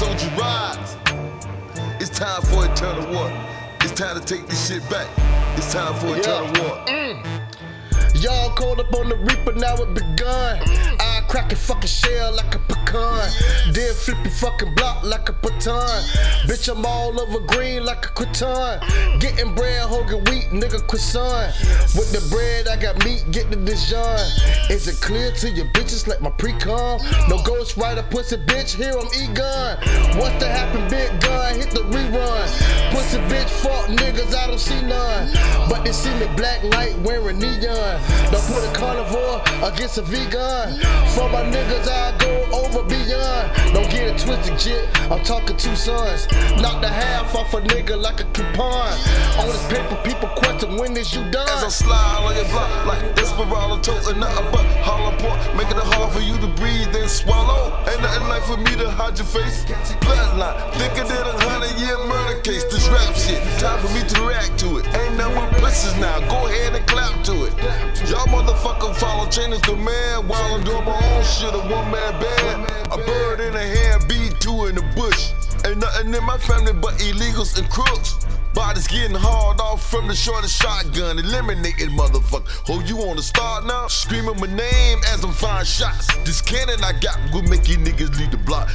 soldier rise. It's time for eternal war. It's time to take this shit back. It's time for eternal Yeah. war. Mm. Y'all called up on the reaper, now it begun. I crack a fucking shell like a pecan. Then flip your fucking block like a baton. Bitch, I'm all over green like a crouton. Mm. Getting bread, hogan wheat, nigga croissant. With the bread, I got meat, get the Dijon. Is it clear to your bitches like my pre-com? No ghost rider, pussy bitch, here I'm E-gun. What's the happen, big gun? Hit the rerun. Pussy bitch, fuck niggas, I don't see none. But they see me black light wearing neon. Don't put a carnivore against a vegan. For my niggas, I go over beyond. Don't get it twisted, jit. I'm talking two sons. Knock the half off a nigga like a coupon. On this paper, people question when is you done? As I slide on your block like Desperado toting nothing but hollow point, making it hard for you to breathe and swallow. Ain't nothing like for me to hide your face. Bloodline, thicker than a hundred year murder case. This rap shit, time for me to react to it. Ain't nothing but pussies now, go ahead and clap to it. Y'all motherfucker follow chain is command while I'm doing my own shit. A one man band, a bird in the hand, beat two in the bush. Ain't nothing in my family but illegals and crooks. Bodies getting hauled off from the shortest shotgun, eliminating motherfucker. Oh, you wanna start now? Screaming my name as I'm firing shots. This cannon I got will make you niggas leave the block.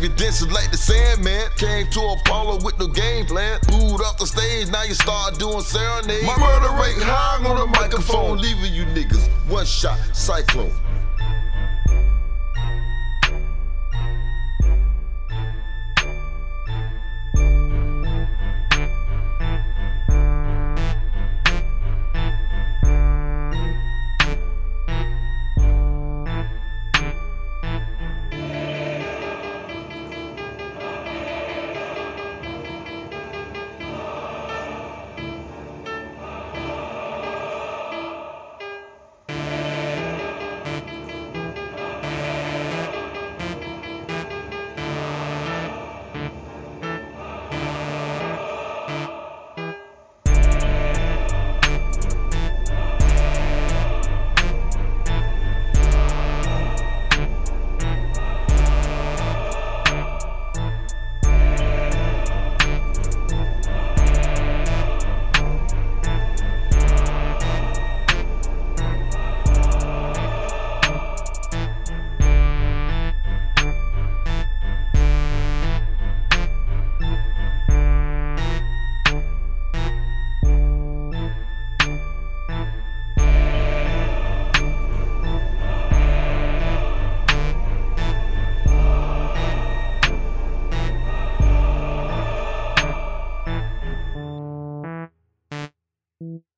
You dancing like the Sandman? Came to Apollo with no game plan. Booed off the stage, now you start doing serenade. My murder rate high on the microphone, leaving you niggas one shot cyclone. Mm-hmm.